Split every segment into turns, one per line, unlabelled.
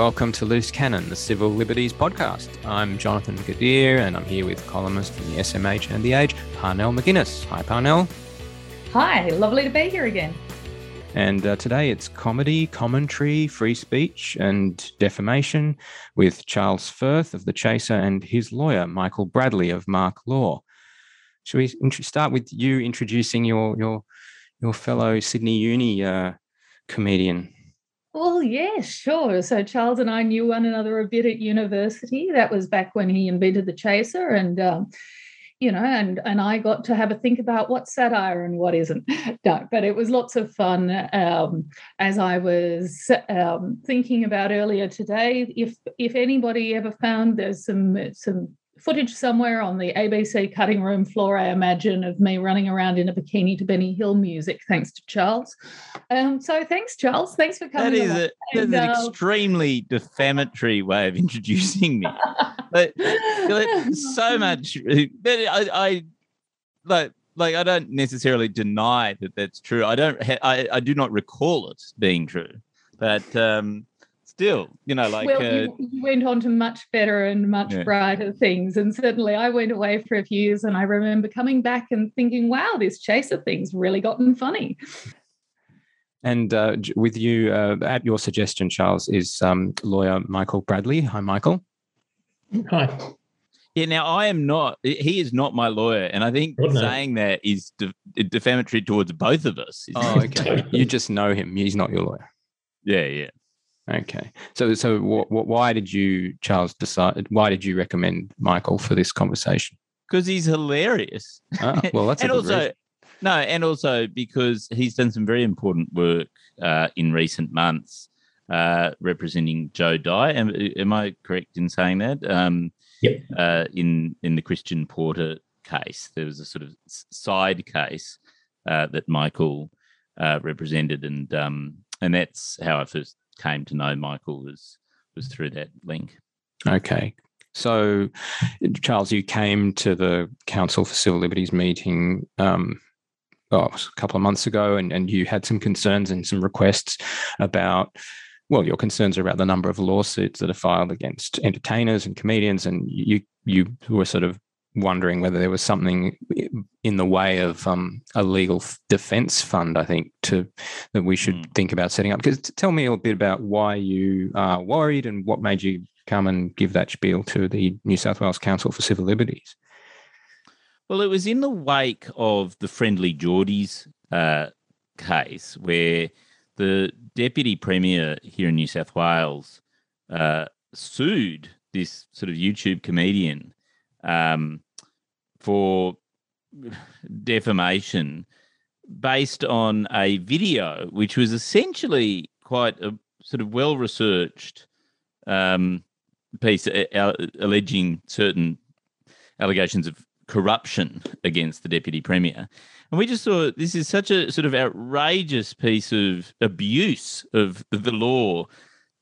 Welcome to Loose Cannon, the Civil Liberties podcast. I'm Jonathan Gadir and I'm here with columnist from the SMH and The Age, Parnell McGuinness. Hi, Parnell.
Hi, lovely to be here again.
And uh, today it's comedy, commentary, free speech, and defamation with Charles Firth of The Chaser and his lawyer, Michael Bradley of Marque Law. Should we start with you introducing your your your fellow Sydney Uni uh, comedian?
Well, yeah, sure. So Charles and I knew one another a bit at university. That was back when he invented the Chaser, and um, you know, and and I got to have a think about what's satire and what isn't. No, but it was lots of fun. Um, as I was um, thinking about earlier today, if if anybody ever found there's some some footage somewhere on the ABC cutting room floor, I imagine, of me running around in a bikini to Benny Hill music, thanks to Charles. Um, so thanks, Charles. Thanks for coming.
That is, a, that is an uh, extremely defamatory way of introducing me. but, so much. But I, I like like I don't necessarily deny that that's true. I don't. Ha- I I do not recall it being true, but um, still, you know, like well,
uh, you, you, went on to much better and much yeah. brighter things. And certainly, I went away for a few years, and I remember coming back and thinking, "Wow, this chaser thing's really gotten funny."
And uh, with you, uh, at your suggestion, Charles, is um, lawyer Michael Bradley. Hi, Michael.
Hi.
Yeah, now I am not. He is not my lawyer, and I think saying that is de- defamatory towards both of us.
Oh, okay. you just know him. He's not your lawyer.
Yeah, yeah.
Okay. So, so what, what, why did you, Charles, decide? Why did you recommend Michael for this conversation?
Because he's hilarious.
Oh, well, that's
and also
reason.
no, and also because he's done some very important work uh, in recent months, uh, representing Jo Dyer. Am, am, I correct in saying that? Um,
yep.
Uh, in in the Christian Porter case, there was a sort of side case uh, that Michael uh, represented, and um, and that's how I first came to know Michael was was through that link.
Okay. So, Charles, you came to the Council for Civil Liberties meeting um, oh, a couple of months ago, and, and you had some concerns and some requests about, well, your concerns are about the number of lawsuits that are filed against entertainers and comedians, and you you were sort of wondering whether there was something in the way of um, a legal defense fund. I think to that we should mm. think about setting up. Because tell me a little bit about why you are worried and what made you come and give that spiel to the New South Wales Council for Civil Liberties.
Well, it was in the wake of the Friendly Jordies uh, case where the deputy premier here in New South Wales uh, sued this sort of YouTube comedian um, for defamation based on a video which was essentially quite a sort of well researched um, piece alleging certain allegations of corruption against the deputy premier. And we just thought this is such a sort of outrageous piece of abuse of the law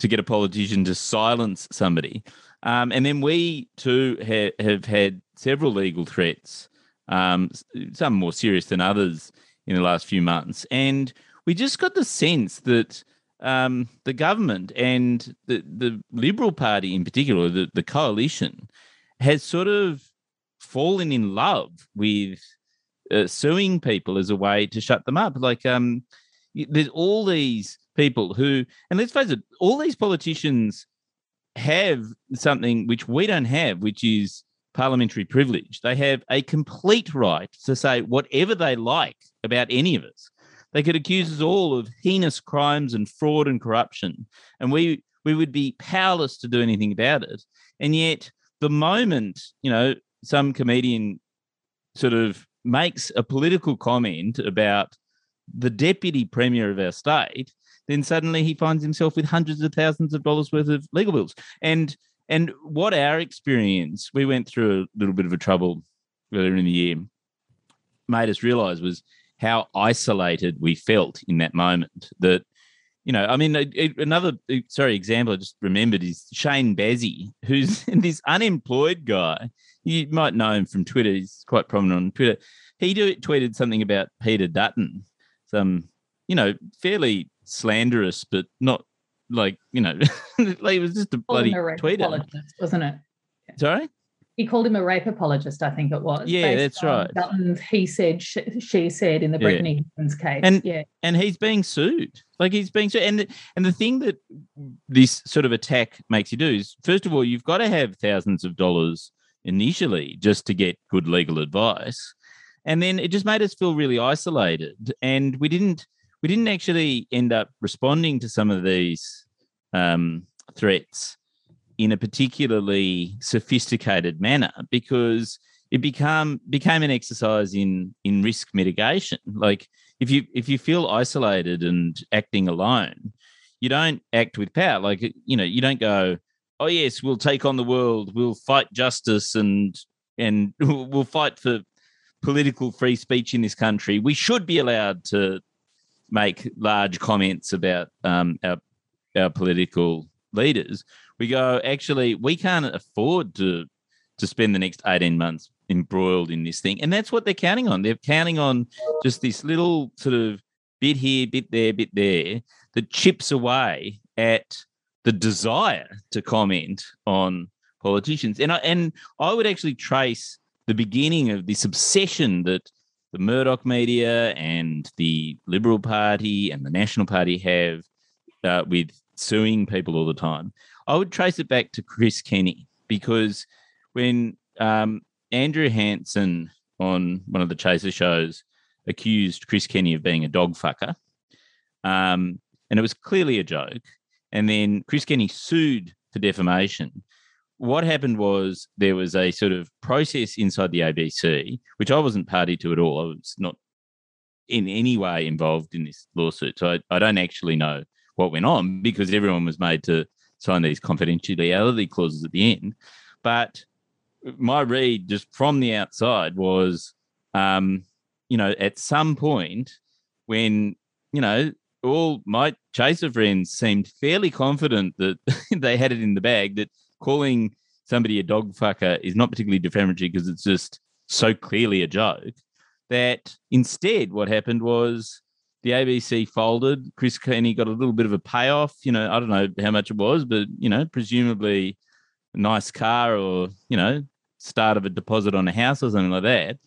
to get a politician to silence somebody. Um, and then we too ha- have had several legal threats, um, some more serious than others in the last few months. And we just got the sense that um, the government and the, the Liberal Party in particular, the, the coalition, has sort of fallen in love with uh, suing people as a way to shut them up. Like, um, there's all these people who, and let's face it, all these politicians have something which we don't have, which is parliamentary privilege. They have a complete right to say whatever they like about any of us. They could accuse us all of heinous crimes and fraud and corruption, and we we would be powerless to do anything about it. And yet, the moment you know some comedian sort of makes a political comment about the deputy premier of our state, then suddenly he finds himself with hundreds of thousands of dollars worth of legal bills. And and what our experience, we went through a little bit of a trouble earlier in the year, made us realize was how isolated we felt in that moment. That, you know, I mean, another uh, sorry example I just remembered is Shane Bazzi, who's this unemployed guy. You might know him from Twitter. He's quite prominent on Twitter. He tweeted something about Peter Dutton, some, you know, fairly slanderous, but not like you know, like it was just a bloody tweeter,
wasn't it?
Sorry
he called him a rape apologist, I think it was.
Yeah, that's right.
He said, she, she said in the Brittany yeah. Higgins case.
And,
yeah.
and he's being sued. Like he's being sued. And, and the thing that this sort of attack makes you do is, first of all, you've got to have thousands of dollars initially just to get good legal advice. And then it just made us feel really isolated. And we didn't we didn't actually end up responding to some of these um, threats in a particularly sophisticated manner because it become became an exercise in in risk mitigation. Like if you if you feel isolated and acting alone you don't act with power. Like you know you don't go oh yes we'll take on the world. We'll fight justice and and we'll fight for political free speech in this country. We should be allowed to make large comments about um, our our political leaders we go, actually, we can't afford to to spend the next 18 months embroiled in this thing. And that's what they're counting on. They're counting on just this little sort of bit here, bit there, bit there that chips away at the desire to comment on politicians. And I and I would actually trace the beginning of this obsession that the Murdoch media and the Liberal Party and the National Party have uh, with suing people all the time. I would trace it back to Chris Kenny because when um, Andrew Hansen on one of the Chaser shows accused Chris Kenny of being a dog fucker, um, and it was clearly a joke. And then Chris Kenny sued for defamation. What happened was there was a sort of process inside the ABC, which I wasn't party to at all. I was not in any way involved in this lawsuit. So I, I don't actually know what went on because everyone was made to sign these confidentiality clauses at the end. But my read just from the outside was, um, you know, at some point when, you know, all my chaser friends seemed fairly confident that they had it in the bag, that calling somebody a dog fucker is not particularly defamatory because it's just so clearly a joke. That instead, what happened was the ABC folded. Chris Kenny got a little bit of a payoff. You know, I don't know how much it was, but you know, presumably a nice car or you know, start of a deposit on a house or something like that.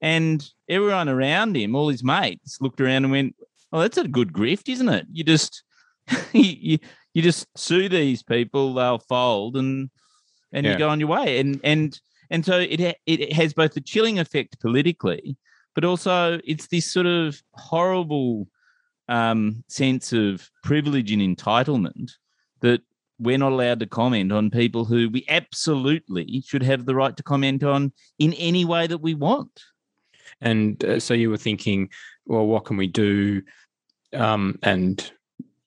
And everyone around him, all his mates, looked around and went, "Oh, that's a good grift, isn't it? You just you, you just sue these people, they'll fold, and and yeah. you go on your way." And and and so it it has both the chilling effect politically, but also it's this sort of horrible um, sense of privilege and entitlement that we're not allowed to comment on people who we absolutely should have the right to comment on in any way that we want.
And uh, so you were thinking, well, what can we do? Um, and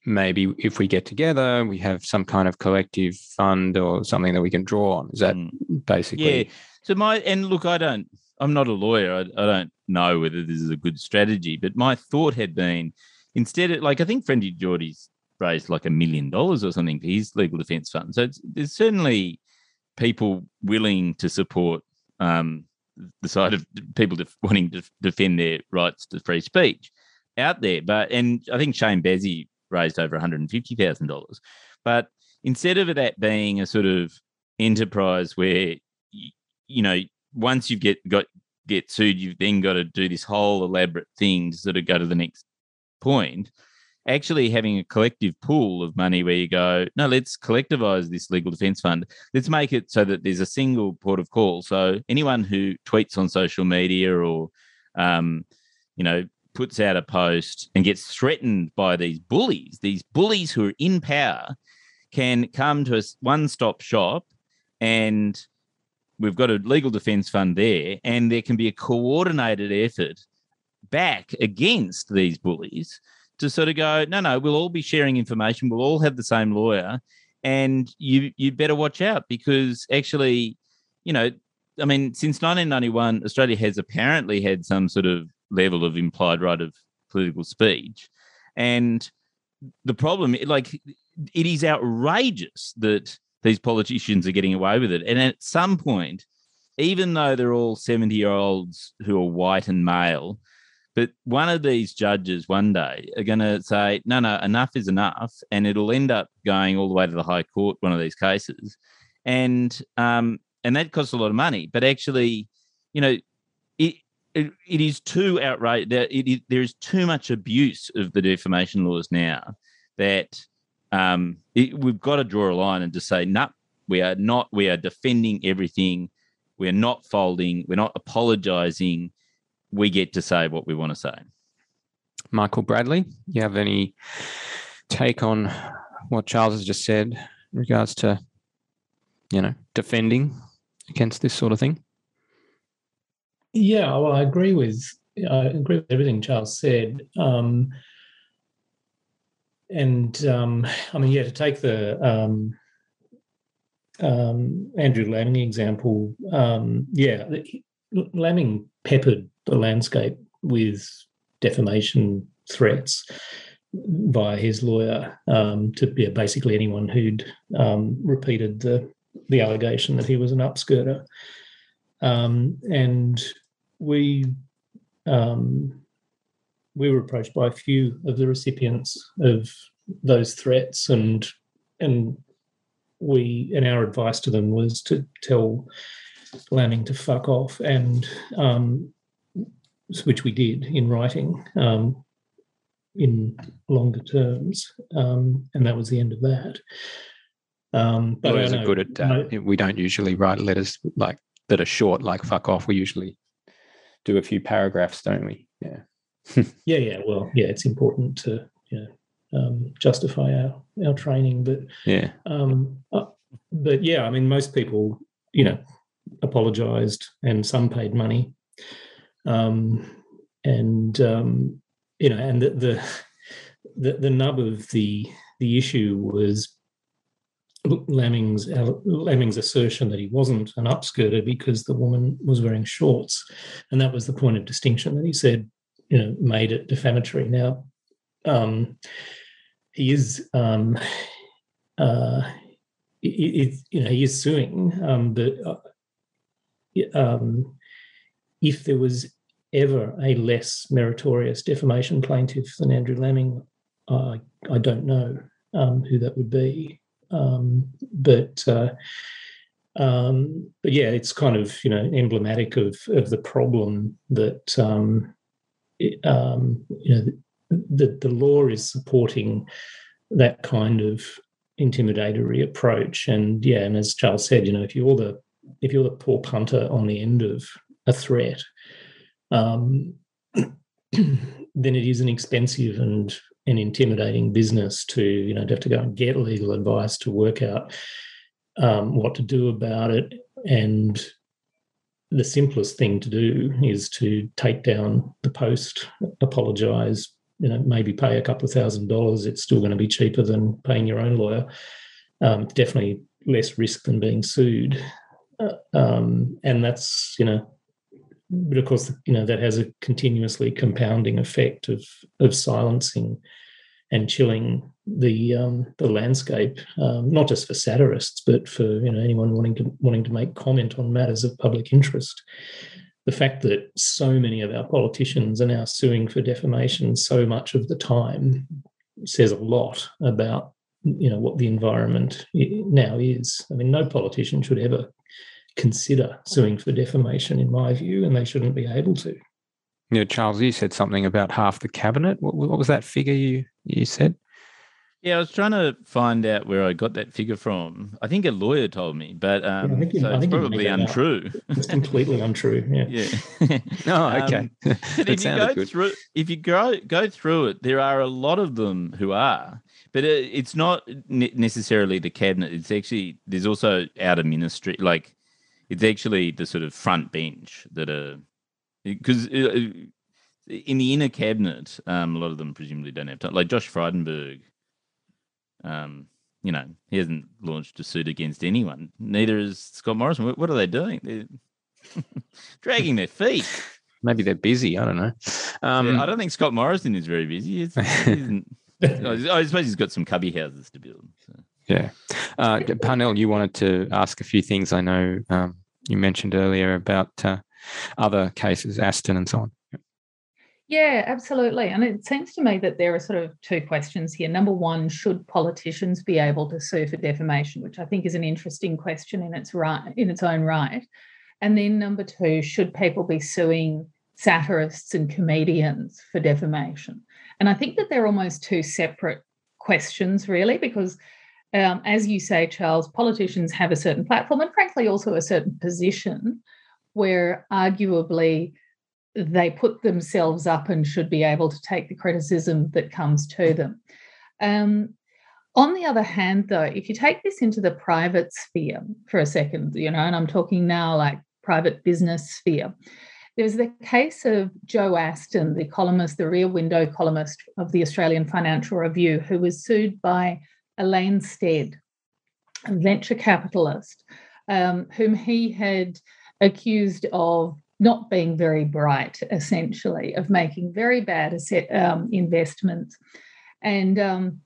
maybe if we get together, we have some kind of collective fund or something that we can draw on. Is that mm. basically?
Yeah. So my and look, I don't I'm not a lawyer. I, I, don't know whether this is a good strategy, but my thought had been instead of like I think Friendly Jordie's raised like a million dollars or something for his legal defence fund. So there's certainly people willing to support um, the side of people def- wanting to defend their rights to free speech out there. But and I think Shane Bazzi raised over one hundred and fifty thousand dollars. But instead of that being a sort of enterprise where you know once you get got get sued, you've then got to do this whole elaborate thing to sort of go to the next point. Actually, having a collective pool of money where you go, no, let's collectivize this legal defense fund. Let's make it so that there's a single port of call. So anyone who tweets on social media or, um, you know, puts out a post and gets threatened by these bullies, these bullies who are in power, can come to a one-stop shop and we've got a legal defence fund there, and there can be a coordinated effort back against these bullies to sort of go, no, no, we'll all be sharing information, we'll all have the same lawyer, and you you'd better watch out because actually, you know, I mean, since 1991, Australia has apparently had some sort of level of implied right of political speech, and the problem, like, it is outrageous that these politicians are getting away with it. And at some point, even though they're all 70 year olds who are white and male, But one of these judges one day are going to say, no, no, enough is enough. And it'll end up going all the way to the High Court, one of these cases. And, um, and that costs a lot of money. But actually, you know, it, it, is too it, there is too much abuse of the defamation laws now that um, it, we've got to draw a line and just say, no, nah, we are not, we are defending everything. We're not folding. We're not apologizing. We get to say what we want to say.
Michael Bradley, you have any take on what Charles has just said in regards to, you know, defending against this sort of thing?
Yeah, well, I agree with I agree with everything Charles said. Um, and um, I mean, yeah, to take the um, um, Andrew Laming example, um, yeah, Laming peppered the landscape with defamation threats by his lawyer um, to yeah, basically anyone who'd repeated the the allegation that he was an upskirter. And we um, we were approached by a few of the recipients of those threats, and and we and our advice to them was to tell Laming to fuck off, and um, which we did in writing um, in longer terms, um, and that was the end of that.
Um, but Lawyers are good at. Uh, we don't usually write letters like that are short, like "fuck off." We usually do a few paragraphs, don't we? Yeah.
yeah, yeah. Well, yeah, it's important to you know, um, justify our our training, but
yeah,
um, uh, but yeah, I mean, most people, you know, apologized, and some paid money, um, and um, you know, and the, the the the nub of the the issue was Laming's Laming's assertion that he wasn't an upskirter because the woman was wearing shorts, and that was the point of distinction that he said, you know, made it defamatory. Now, um, he is, um, uh, it, it, you know, he is suing, um, but uh, um, if there was ever a less meritorious defamation plaintiff than Andrew Laming, I I don't know um, who that would be. Um, but uh, um, but yeah, it's kind of you know emblematic of of the problem that um, it, um, you know the, the law is supporting that kind of intimidatory approach. And yeah, and as Charles said, you know, if you're the if you're the poor punter on the end of a threat, um, then it is an expensive and an intimidating business to you know to have to go and get legal advice to work out um, what to do about it. And the simplest thing to do is to take down the post apologize you know maybe pay a couple of thousand dollars. It's still going to be cheaper than paying your own lawyer. Um, definitely less risk than being sued. Uh, um, and that's you know but of course, you know that has a continuously compounding effect of of silencing and chilling the um, the landscape, um, not just for satirists, but for you know anyone wanting to wanting to make comment on matters of public interest. The fact that so many of our politicians are now suing for defamation so much of the time says a lot about you know what the environment now is. I mean, no politician should ever consider suing for defamation, in my view, and they shouldn't be able to.
Yeah, Charles, you said something about half the cabinet. What, what was that figure you you said?
Yeah, I was trying to find out where I got that figure from. I think a lawyer told me, but um, yeah, I think you, so I think it's probably untrue.
It's completely untrue. Yeah.
Yeah.
oh, okay. Um,
but if you go good. through, if you go go through it, there are a lot of them who are, but it, it's not necessarily the cabinet. It's actually there's also out of ministry, like it's actually the sort of front bench that are because uh, uh, in the inner cabinet, um, a lot of them presumably don't have time. Like Josh Frydenberg, um, you know, he hasn't launched a suit against anyone. Neither is Scott Morrison. What, what are they doing? They're dragging their feet.
Maybe they're busy. I don't know.
Um, yeah, I don't think Scott Morrison is very busy. I suppose he's got some cubby houses to build. So.
Yeah. Uh, Parnell, you wanted to ask a few things. I know um, you mentioned earlier about uh, other cases, Aston and so on.
Yeah, absolutely. And it seems to me that there are sort of two questions here. Number one, should politicians be able to sue for defamation, which I think is an interesting question in its right in its own right. And then number two, should people be suing satirists and comedians for defamation? And I think that they're almost two separate questions, really, because um, as you say, Charles, politicians have a certain platform and frankly also a certain position where arguably they put themselves up and should be able to take the criticism that comes to them. Um, on the other hand, though, if you take this into the private sphere for a second, you know, and I'm talking now like private business sphere, there's the case of Joe Aston, the columnist, the rear window columnist of the Australian Financial Review, who was sued by Elaine Stead, a venture capitalist, um, whom he had accused of not being very bright, essentially, of making very bad um, investments, and um,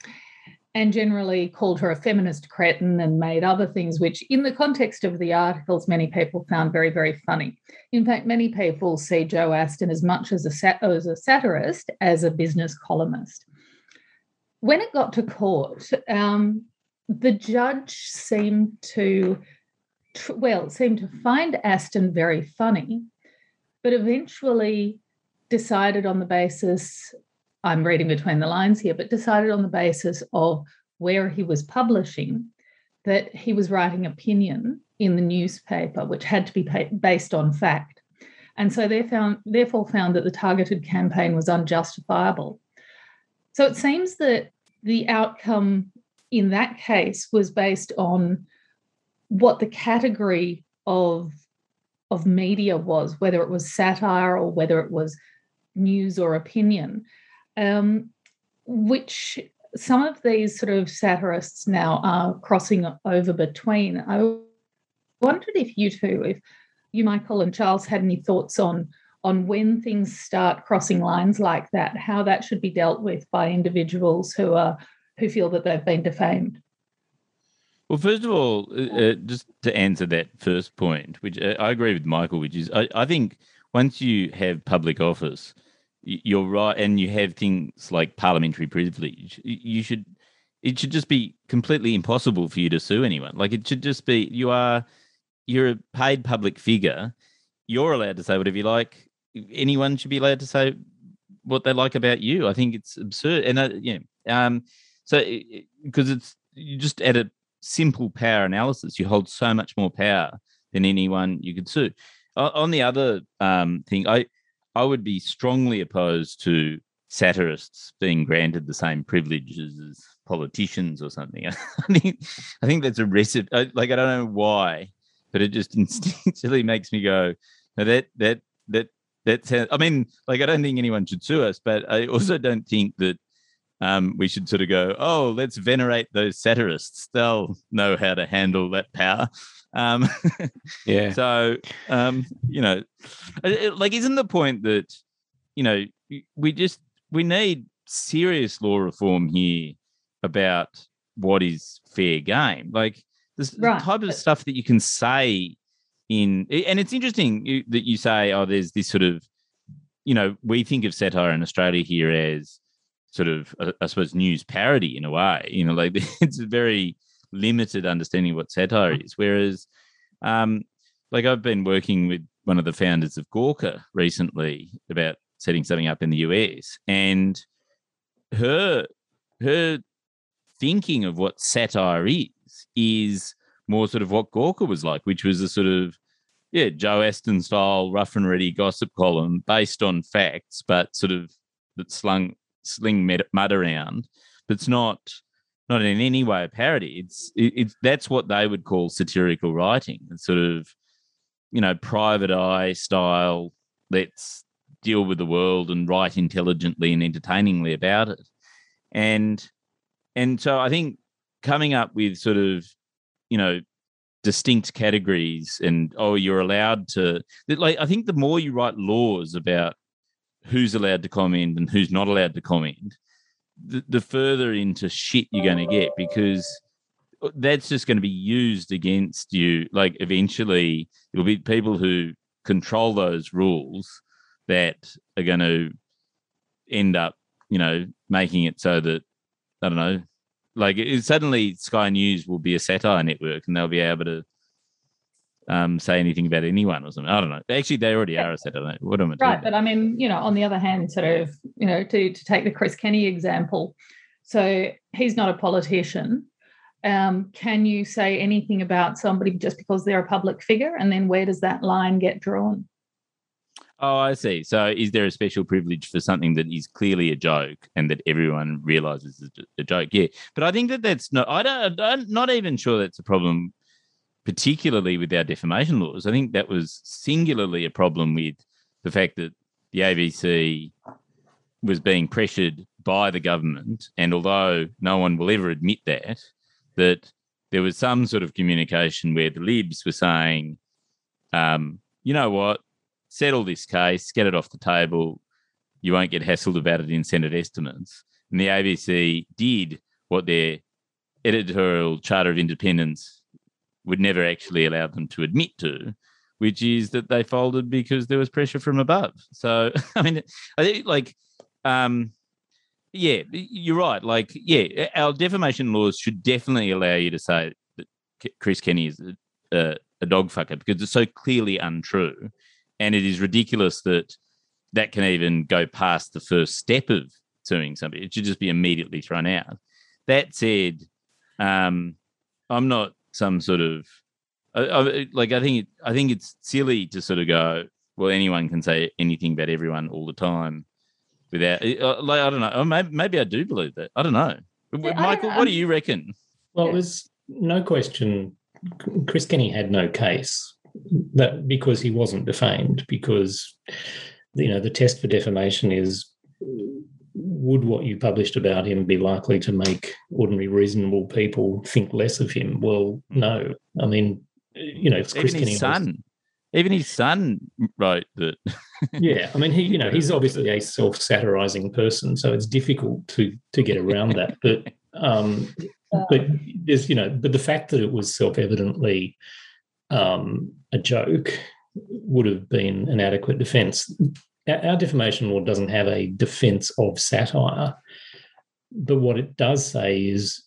and generally called her a feminist cretin and made other things, which, in the context of the articles, many people found very very funny. In fact, many people see Joe Aston as much as a as a satirist as a business columnist. When it got to court, um, the judge seemed to well, seemed to find Aston very funny, but eventually decided on the basis, I'm reading between the lines here, but decided on the basis of where he was publishing that he was writing opinion in the newspaper, which had to be based on fact. And so they found, therefore found that the targeted campaign was unjustifiable. So it seems that the outcome in that case was based on what the category of of media was, whether it was satire or whether it was news or opinion, um, which some of these sort of satirists now are crossing over between. I wondered if you two, if you, Michael and Charles, had any thoughts on on when things start crossing lines like that, how that should be dealt with by individuals who are who feel that they've been defamed.
Well, first of all, uh, uh, just to answer that first point, which uh, I agree with Michael, which is I, I, think once you have public office, you're right, and you have things like parliamentary privilege, you should it should just be completely impossible for you to sue anyone. Like it should just be you are you're a paid public figure. You're allowed to say whatever you like. Anyone should be allowed to say what they like about you. I think it's absurd, and uh, yeah, um, so because it's you just at a simple power analysis, you hold so much more power than anyone you could sue. On the other um, thing, I I would be strongly opposed to satirists being granted the same privileges as politicians or something. I think I think that's a recipe. Like I don't know why, but it just instinctively makes me go, no, that that that that sounds. I mean, like I don't think anyone should sue us, but I also don't think that um, we should sort of go, oh, let's venerate those satirists. They'll know how to handle that power. Um,
yeah.
So, um, you know, it, like, isn't the point that, you know, we just, we need serious law reform here about what is fair game. Like, this right. type of stuff that you can say in, and it's interesting that you say, oh, there's this sort of, you know, we think of satire in Australia here as, sort of, I suppose, news parody in a way. You know, like it's a very limited understanding of what satire is. Whereas, um, like I've been working with one of the founders of Gawker recently about setting something up in the US, and her her thinking of what satire is is more sort of what Gawker was like, which was a sort of yeah Joe Aston style rough and ready gossip column based on facts, but sort of that slung sling mud around, but it's not not in any way a parody. It's it, it's that's what they would call satirical writing. It's sort of you know private eye style. Let's deal with the world and write intelligently and entertainingly about it. And and so I think coming up with sort of you know distinct categories and oh you're allowed to like I think the more you write laws about who's allowed to comment and who's not allowed to comment, the, the further into shit you're going to get because uh, that's just going to be used against you. Like eventually, it'll be people who control those rules that are going to, end up, you know, making it so that I don't know, like it, suddenly Sky News will be a satire network, and they'll be able to um, say anything about anyone or something. I don't know. Actually, they already are a satire. What am I?
Right, but I mean, you know, on the other hand, sort of, you know, to to take the Chris Kenny example, so he's not a politician. Um, can you say anything about somebody just because they're a public figure, and then where does that line get drawn?
Oh, I see. So, is there a special privilege for something that is clearly a joke and that everyone realizes is a joke? Yeah, but I think that that's not. I don't. I'm not even sure that's a problem, particularly with our defamation laws. I think that was singularly a problem with the fact that the ABC was being pressured by the government, and although no one will ever admit that, that there was some sort of communication where the libs were saying, um, you know what settle this case, get it off the table. You won't get hassled about it in Senate estimates. And the ABC did what their editorial charter of independence would never actually allow them to admit to, which is that they folded because there was pressure from above. So, I mean, I think like, um, yeah, you're right. Like, yeah, our defamation laws should definitely allow you to say that Chris Kenny is a, a, a dog fucker because it's so clearly untrue and it is ridiculous that that can even go past the first step of suing somebody. It should just be immediately thrown out. That said, um, I'm not some sort of I, I, like I think it, I think it's silly to sort of go well anyone can say anything about everyone all the time without uh, like I don't know. Maybe, maybe I do believe that. I don't know. Michael what do you reckon?
Well there's no question. Chris Kenny had no case that because he wasn't defamed, because you know the test for defamation is would what you published about him be likely to make ordinary reasonable people think less of him? Well, no. I mean, you know, it's
Chris even his son. Even his son wrote that.
yeah, I mean, he, you know, he's obviously a self-satirizing person, so it's difficult to to get around that. But, um, but there's, you know, but the fact that it was self-evidently um, a joke would have been an adequate defence. Our, defamation law doesn't have a defence of satire, but what it does say is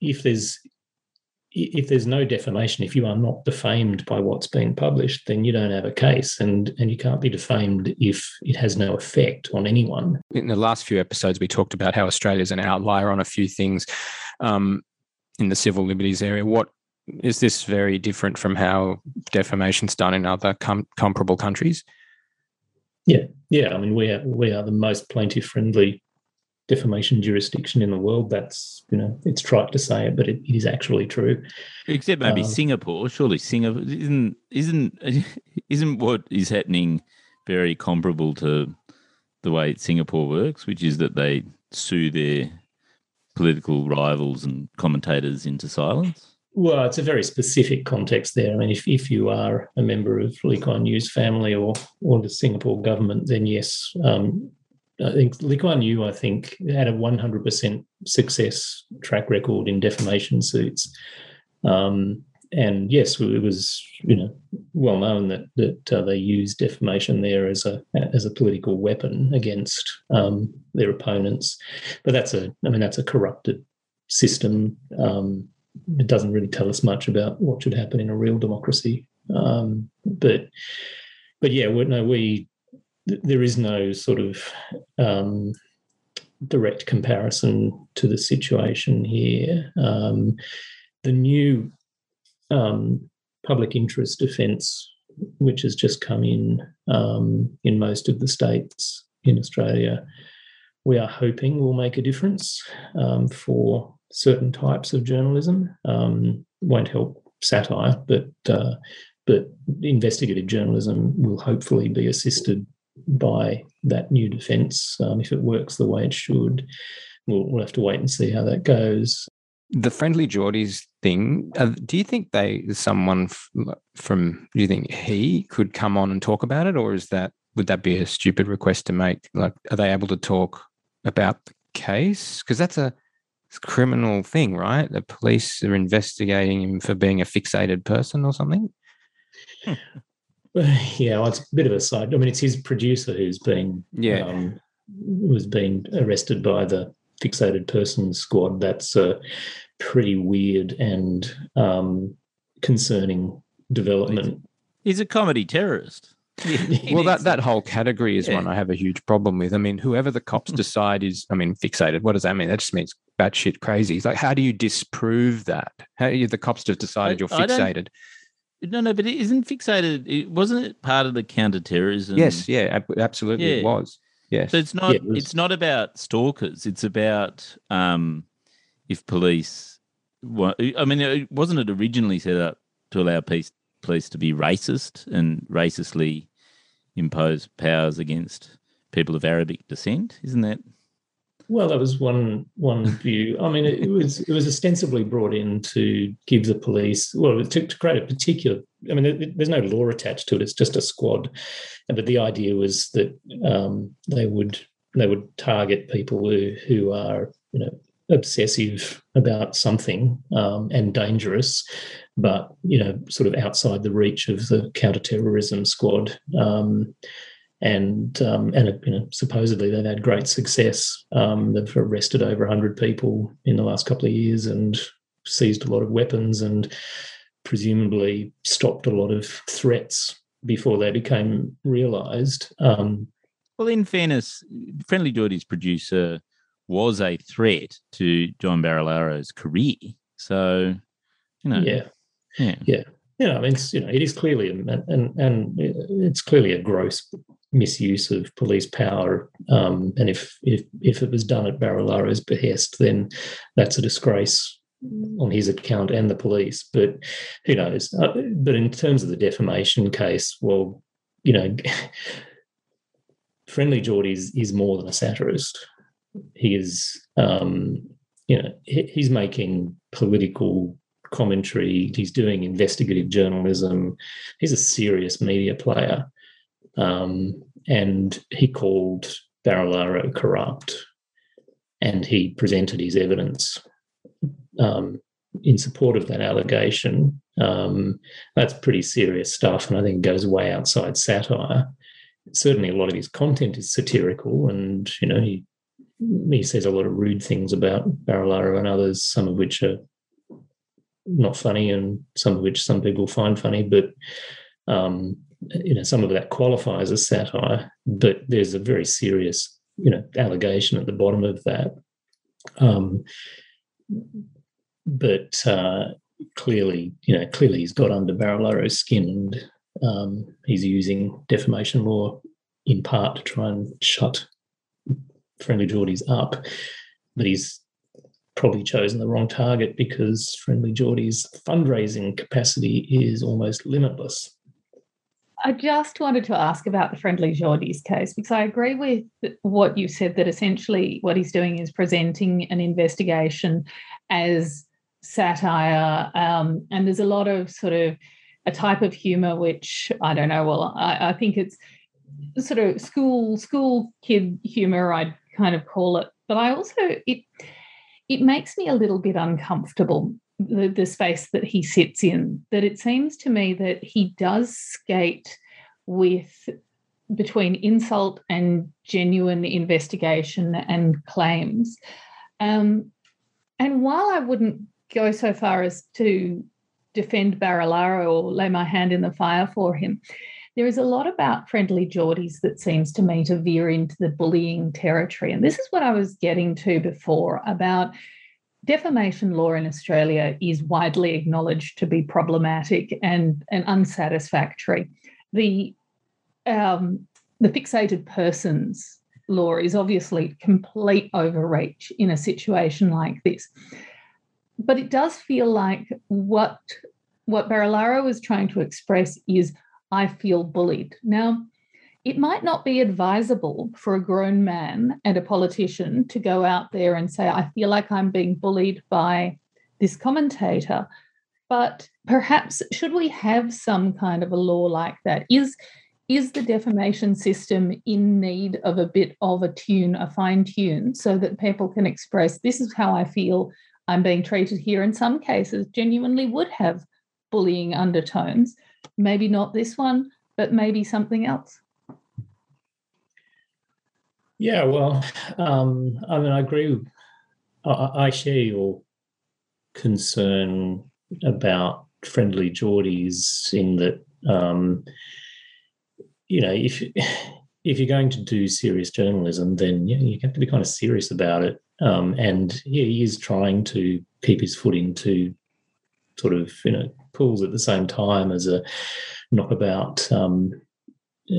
if there's if there's no defamation, if you are not defamed by what's been published, then you don't have a case, and and you can't be defamed if it has no effect on anyone.
In the last few episodes, we talked about how Australia is an outlier on a few things um, in the civil liberties area. What is this very different from how defamation's done in other com- comparable countries?
Yeah, yeah. I mean, we are we are the most plaintiff friendly defamation jurisdiction in the world. That's you know, it's trite to say it, but it, it is actually true.
Except maybe um, Singapore. Surely Singapore isn't isn't isn't what is happening very comparable to the way Singapore works, which is that they sue their political rivals and commentators into silence.
Well, it's a very specific context there. I mean, if, if you are a member of Lee Kuan Yew's family or or the Singapore government, then yes, um, I think Lee Kuan Yew, I think, had a 100% success track record in defamation suits. Um, and yes, it was you know well known that that uh, they used defamation there as a as a political weapon against um, their opponents. But that's a I mean that's a corrupted system. Um, it doesn't really tell us much about what should happen in a real democracy. Um, but but yeah, no, we there is no sort of um, direct comparison to the situation here. Um, the new um, public interest defence, which has just come in um, in most of the states in Australia, we are hoping will make a difference um, for certain types of journalism. Um, won't help satire, but uh, but investigative journalism will hopefully be assisted by that new defence um, if it works the way it should. We'll, we'll, have to wait and see how that goes.
The friendly Jordies thing. Uh, do you think they someone f- from? Do you think he could come on and talk about it, or is that would that be a stupid request to make? Like, are they able to talk about the case? Because that's a criminal thing, right? The police are investigating him for being a fixated person or something.
yeah, well, it's a bit of a side. I mean, it's his producer who's been
yeah.
Um, was being arrested by the fixated person squad. That's a pretty weird and um, concerning development.
He's a comedy terrorist.
well, that, that whole category is
Yeah.
one I have a huge problem with. I mean, whoever the cops decide is, I mean, fixated. What does that mean? That just means batshit crazy. It's like, how do you disprove that? How you, the cops have decided you're fixated?
No, no, but it isn't fixated. It wasn't it part of the counterterrorism?
yes, yeah, ab- absolutely, it was. Yes.
So it's not.
Yeah, it was-
It's not about stalkers. It's about um, if police. I mean, it wasn't it originally set up to allow police police to be racist and racistly impose powers against people of Arabic descent? Isn't that?
Well, that was one one view. I mean, it, it was it was ostensibly brought in to give the police well to, to create a particular. I mean, there- there's no law attached to it. It's just a squad, but the idea was that um, they would they would target people who who are you know obsessive about something um, and dangerous, but you know sort of outside the reach of the counterterrorism squad. Um, and um, and you know, supposedly they've had great success. Um, they've arrested over 100 people in the last couple of years and seized a lot of weapons and presumably stopped a lot of threats before they became realised. Um,
Well, in fairness, Friendly Jordie's producer was a threat to John Barilaro's career. So, you know,
yeah,
yeah.
yeah. I mean, it's, you know, it is clearly and and it's clearly a gross misuse of police power. Um, and if if if it was done at Barilaro's behest, then that's a disgrace on his account and the police. But who knows? Uh, but in terms of the defamation case, well, you know, Friendly Jordie's is more than a satirist. He is, um, you know, he- he's making political commentary. He's doing investigative journalism. He's a serious media player. Um, and he called Barilaro corrupt and he presented his evidence um, in support of that allegation. Um, that's pretty serious stuff, and I think it goes way outside satire. Certainly, a lot of his content is satirical, and you know he he says a lot of rude things about Barilaro and others, some of which are not funny, and some of which some people find funny. But um, you know, some of that qualifies as satire. But there's a very serious, you know, allegation at the bottom of that. Um, but uh, clearly, you know, clearly he's got under Barilaro's skin, and um, he's using defamation law in part to try and shut Friendly Jordies up. But he's probably chosen the wrong target because Friendly Jordie's fundraising capacity is almost limitless.
I just wanted to ask about the Friendly Jordies case because I agree with what you said that essentially what he's doing is presenting an investigation as satire. Um, and there's a lot of sort of a type of humor which I don't know. Well, I, I think it's sort of school school kid humor. I'd kind of call it, but I also it it makes me a little bit uncomfortable the, the space that he sits in that it seems to me that he does skate with between insult and genuine investigation and claims um, and while i wouldn't go so far as to defend barilaro or lay my hand in the fire for him there is a lot about friendly Jordies that seems to me to veer into the bullying territory. And this is what I was getting to before about defamation law in Australia is widely acknowledged to be problematic and, and unsatisfactory. The um, the fixated persons law is obviously complete overreach in a situation like this. But it does feel like what what Barilaro was trying to express is I feel bullied. Now, it might not be advisable for a grown man and a politician to go out there and say, I feel like I'm being bullied by this commentator. But perhaps should we have some kind of a law like that? Is is the defamation system in need of a bit of a tune, a fine tune, so that people can express this is how I feel I'm being treated here? In some cases, genuinely would have bullying undertones. Maybe not this one, but maybe something else.
Yeah, well, um, I mean, I agree. I, I share your concern about friendly Jordies in that, um, you know, if if you're going to do serious journalism, then you, you have to be kind of serious about it. Um, and yeah, he is trying to keep his foot into sort of you know pools at the same time as a knockabout um,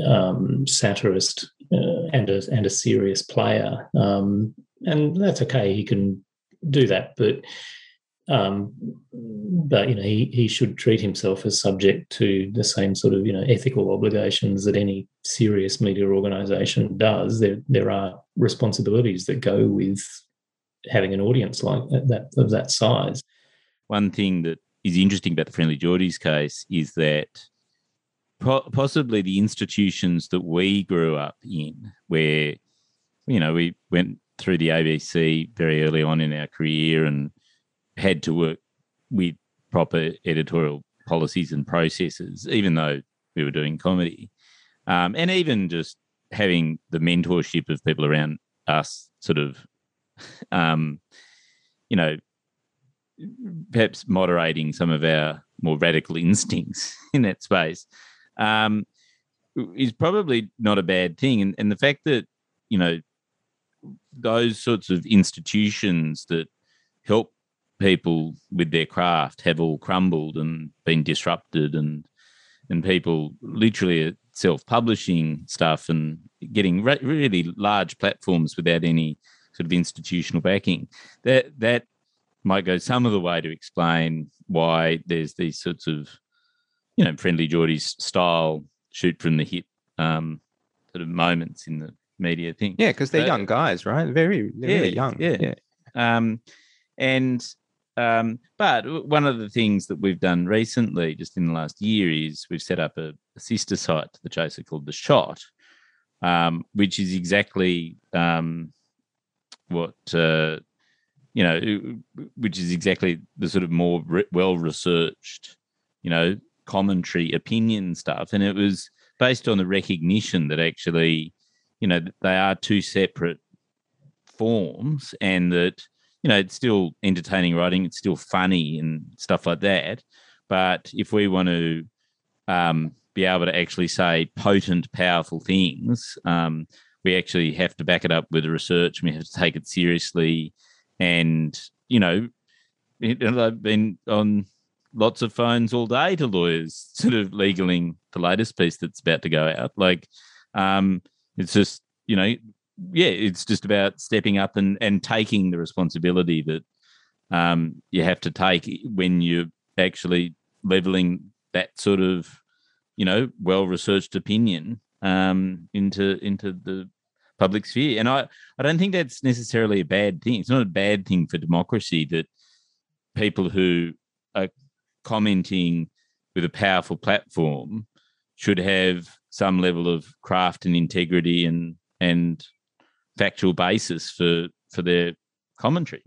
um, satirist uh, and a and a serious player, um, and that's okay. He can do that, but um, but you know he he should treat himself as subject to the same sort of you know ethical obligations that any serious media organisation does. There there are responsibilities that go with having an audience like that of that size.
One thing that is interesting about the Friendly Jordies case is that possibly the institutions that we grew up in, where you know we went through the ABC very early on in our career and had to work with proper editorial policies and processes, even though we were doing comedy, um, and even just having the mentorship of people around us, sort of, um, you know, perhaps moderating some of our more radical instincts in that space um, is probably not a bad thing. And, and the fact that, you know, those sorts of institutions that help people with their craft have all crumbled and been disrupted and and people literally self-publishing stuff and getting re- really large platforms without any sort of institutional backing that that might go some of the way to explain why there's these sorts of you know, friendly Jordie's style shoot from the hip um, sort of moments in the media thing.
Yeah, because they're young guys, right? Very, yeah, really young.
Yeah. yeah. Um, and um, but one of the things that we've done recently, just in the last year, is we've set up a, a sister site to the Chaser called The Shot, um, which is exactly um, what uh, you know, which is exactly the sort of more re- well researched, you know, commentary opinion stuff and it was based on the recognition that actually you know they are two separate forms and that you know it's still entertaining writing it's still funny and stuff like that. But if we want to um, be able to actually say potent powerful things um, we actually have to back it up with research we have to take it seriously. And you know I've been on lots of phones all day to lawyers, sort of legaling the latest piece that's about to go out. Like, um, it's just you know, yeah, it's just about stepping up and and taking the responsibility that um, you have to take when you're actually leveling that sort of you know well researched opinion um, into into the public sphere. And I I don't think that's necessarily a bad thing. It's not a bad thing for democracy that people who are commenting with a powerful platform should have some level of craft and integrity and and factual basis for for their commentary.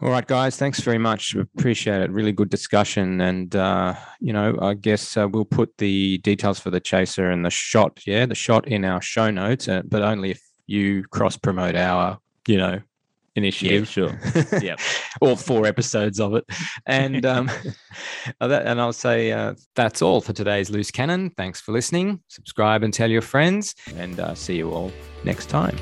All right, guys. Thanks very much. Appreciate it. Really good discussion. And, uh, you know, I guess uh, we'll put the details for the chaser and the shot, yeah, the shot in our show notes, uh, but only if you cross promote our, you know, initiative.
Yeah, sure.
yeah. all four episodes of it. And um, and I'll say uh, that's all for today's Loose Cannon. Thanks for listening. Subscribe and tell your friends, and uh, see you all next time.